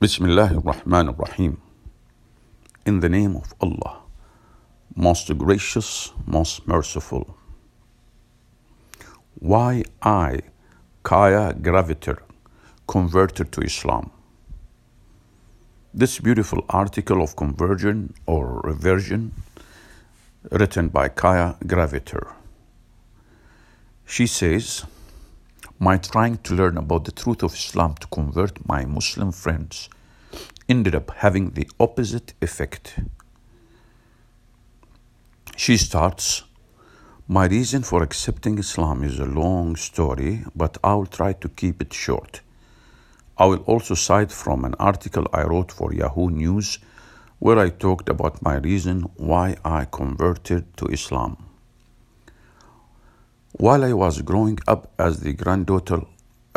Bismillah ar-Rahim. In the name of Allah, most gracious, most merciful. Why I, Kaya Gravitter, converted to Islam. This beautiful article of conversion or reversion, written by Kaya Gravitter. She says, My trying to learn about the truth of Islam to convert my Muslim friends ended up having the opposite effect. She starts, My reason for accepting Islam is a long story, but I will try to keep it short. I will also cite from an article I wrote for Yahoo News where I talked about my reason why I converted to Islam. While I was growing up as the granddaughter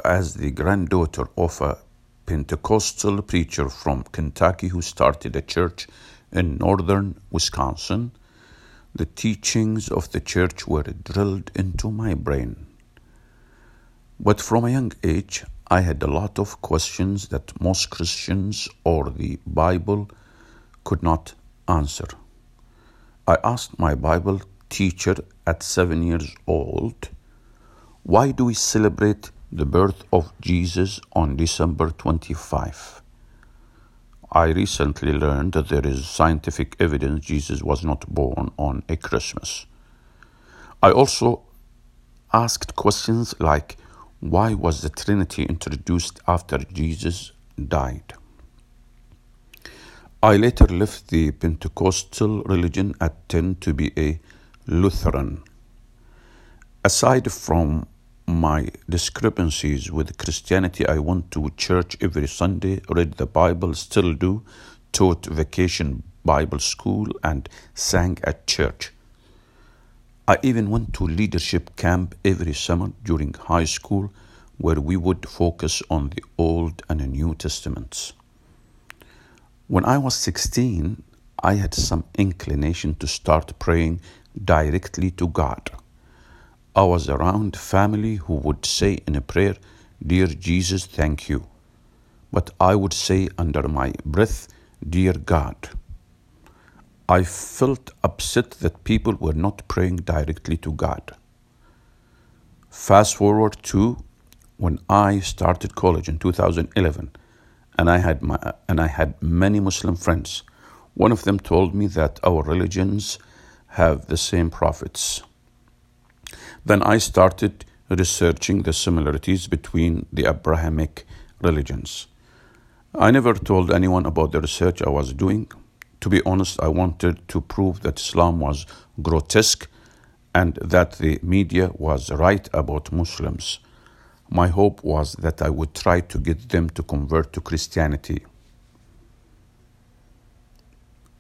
as the granddaughter of a Pentecostal preacher from Kentucky who started a church in northern Wisconsin, the teachings of the church were drilled into my brain. But from a young age, I had a lot of questions that most Christians or the Bible could not answer. I asked my Bible teacher at seven years old, Why do we celebrate the birth of Jesus on December 25? I recently learned that there is scientific evidence Jesus was not born on a Christmas. I also asked questions like, why was the Trinity introduced after Jesus died? I later left the Pentecostal religion at 10 to be a Lutheran. Aside from my discrepancies with Christianity, I went to church every Sunday, read the Bible, still do, taught vacation Bible school, and sang at church. I even went to leadership camp every summer during high school where we would focus on the Old and New Testaments. When I was 16, I had some inclination to start praying directly to God. I was around family who would say in a prayer, Dear Jesus, thank you. But I would say under my breath, Dear God. I felt upset that people were not praying directly to God. Fast forward to when I started college in 2011, and I had my, and I had many Muslim friends. One of them told me that our religions have the same prophets. Then I started researching the similarities between the Abrahamic religions. I never told anyone about the research I was doing to be honest, I wanted to prove that Islam was grotesque and that the media was right about Muslims. My hope was that I would try to get them to convert to Christianity.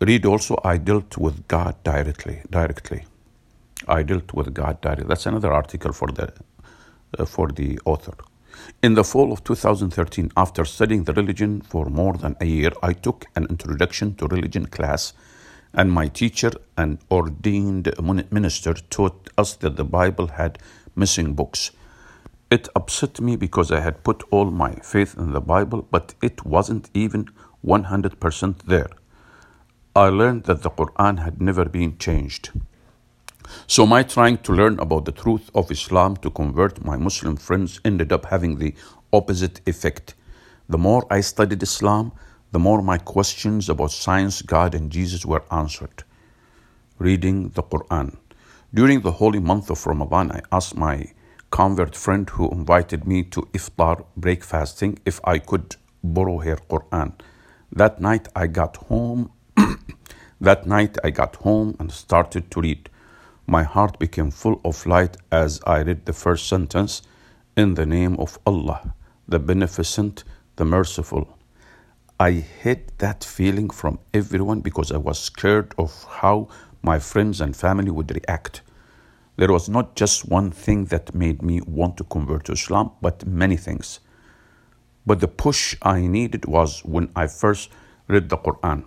Read also, I dealt with God directly. Directly, I dealt with God directly. That's another article for the uh, for the author. In the fall of 2013, after studying the religion for more than a year, I took an introduction to religion class, and my teacher, an ordained minister, taught us that the Bible had missing books. It upset me because I had put all my faith in the Bible, but it wasn't even 100% there. I learned that the Quran had never been changed. So, my trying to learn about the truth of Islam to convert my Muslim friends ended up having the opposite effect. The more I studied Islam, the more my questions about science, God, and Jesus were answered. Reading the Quran. During the holy month of Ramadan, I asked my convert friend who invited me to iftar break fasting if I could borrow her Quran. That night I got home. That night I got home and started to read. My heart became full of light as I read the first sentence In the name of Allah, the Beneficent, the Merciful. I hid that feeling from everyone because I was scared of how my friends and family would react. There was not just one thing that made me want to convert to Islam, but many things. But the push I needed was when I first read the Quran.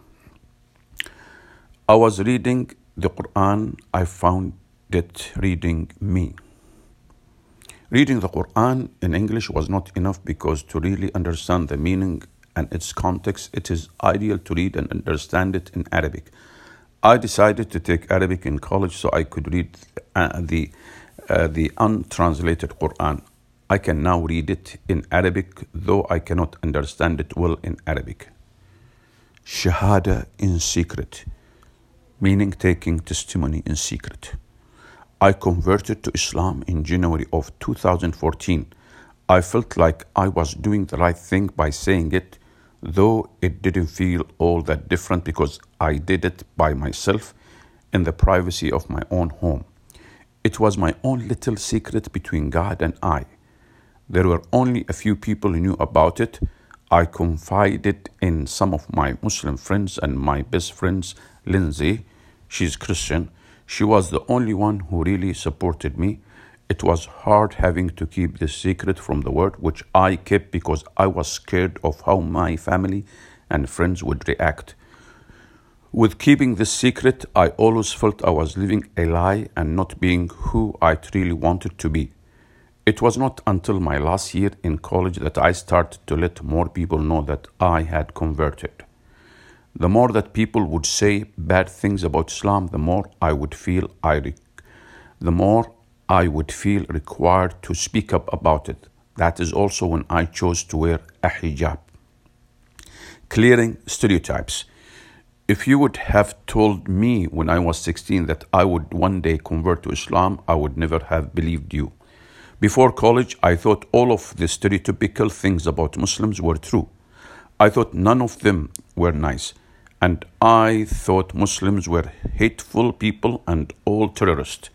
I was reading the Quran, I found it reading me. Reading the Quran in English was not enough because to really understand the meaning and its context, it is ideal to read and understand it in Arabic. I decided to take Arabic in college so I could read uh, the, uh, the untranslated Quran. I can now read it in Arabic, though I cannot understand it well in Arabic. Shahada in secret, meaning taking testimony in secret. I converted to Islam in January of 2014. I felt like I was doing the right thing by saying it, though it didn't feel all that different because I did it by myself in the privacy of my own home. It was my own little secret between God and I. There were only a few people who knew about it I confided in some of my Muslim friends and my best friends, Lindsay. She's Christian. She was the only one who really supported me. It was hard having to keep this secret from the world, which I kept because I was scared of how my family and friends would react. With keeping this secret, I always felt I was living a lie and not being who I really wanted to be. It was not until my last year in college that I started to let more people know that I had converted. The more that people would say bad things about Islam, the more I would feel I the more I would feel required to speak up about it. That is also when I chose to wear a hijab. Clearing stereotypes. If you would have told me when I was 16 that I would one day convert to Islam, I would never have believed you. Before college, I thought all of the stereotypical things about Muslims were true. I thought none of them were nice. And I thought Muslims were hateful people and all terrorists.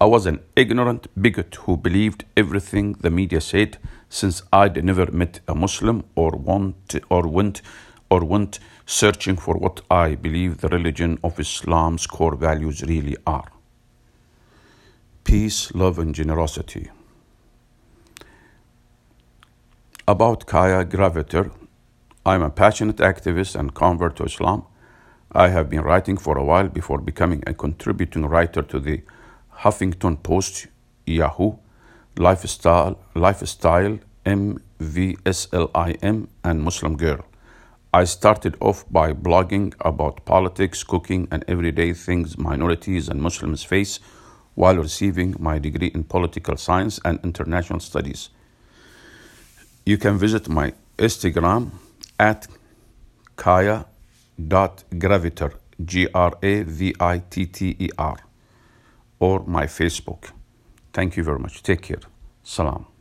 I was an ignorant bigot who believed everything the media said since I'd never met a Muslim or want or went or went searching for what I believe the religion of Islam's core values really are. Peace, love and generosity. About Kaya Gravitter, I'm a passionate activist and convert to Islam. I have been writing for a while before becoming a contributing writer to the Huffington Post, Yahoo, Lifestyle, Lifestyle, MVSLIM, and Muslim Girl. I started off by blogging about politics, cooking, and everyday things minorities and Muslims face while receiving my degree in political science and international studies. You can visit my Instagram at kaya.gravitter, G R A V I T T E R, or my Facebook. Thank you very much. Take care. Salam.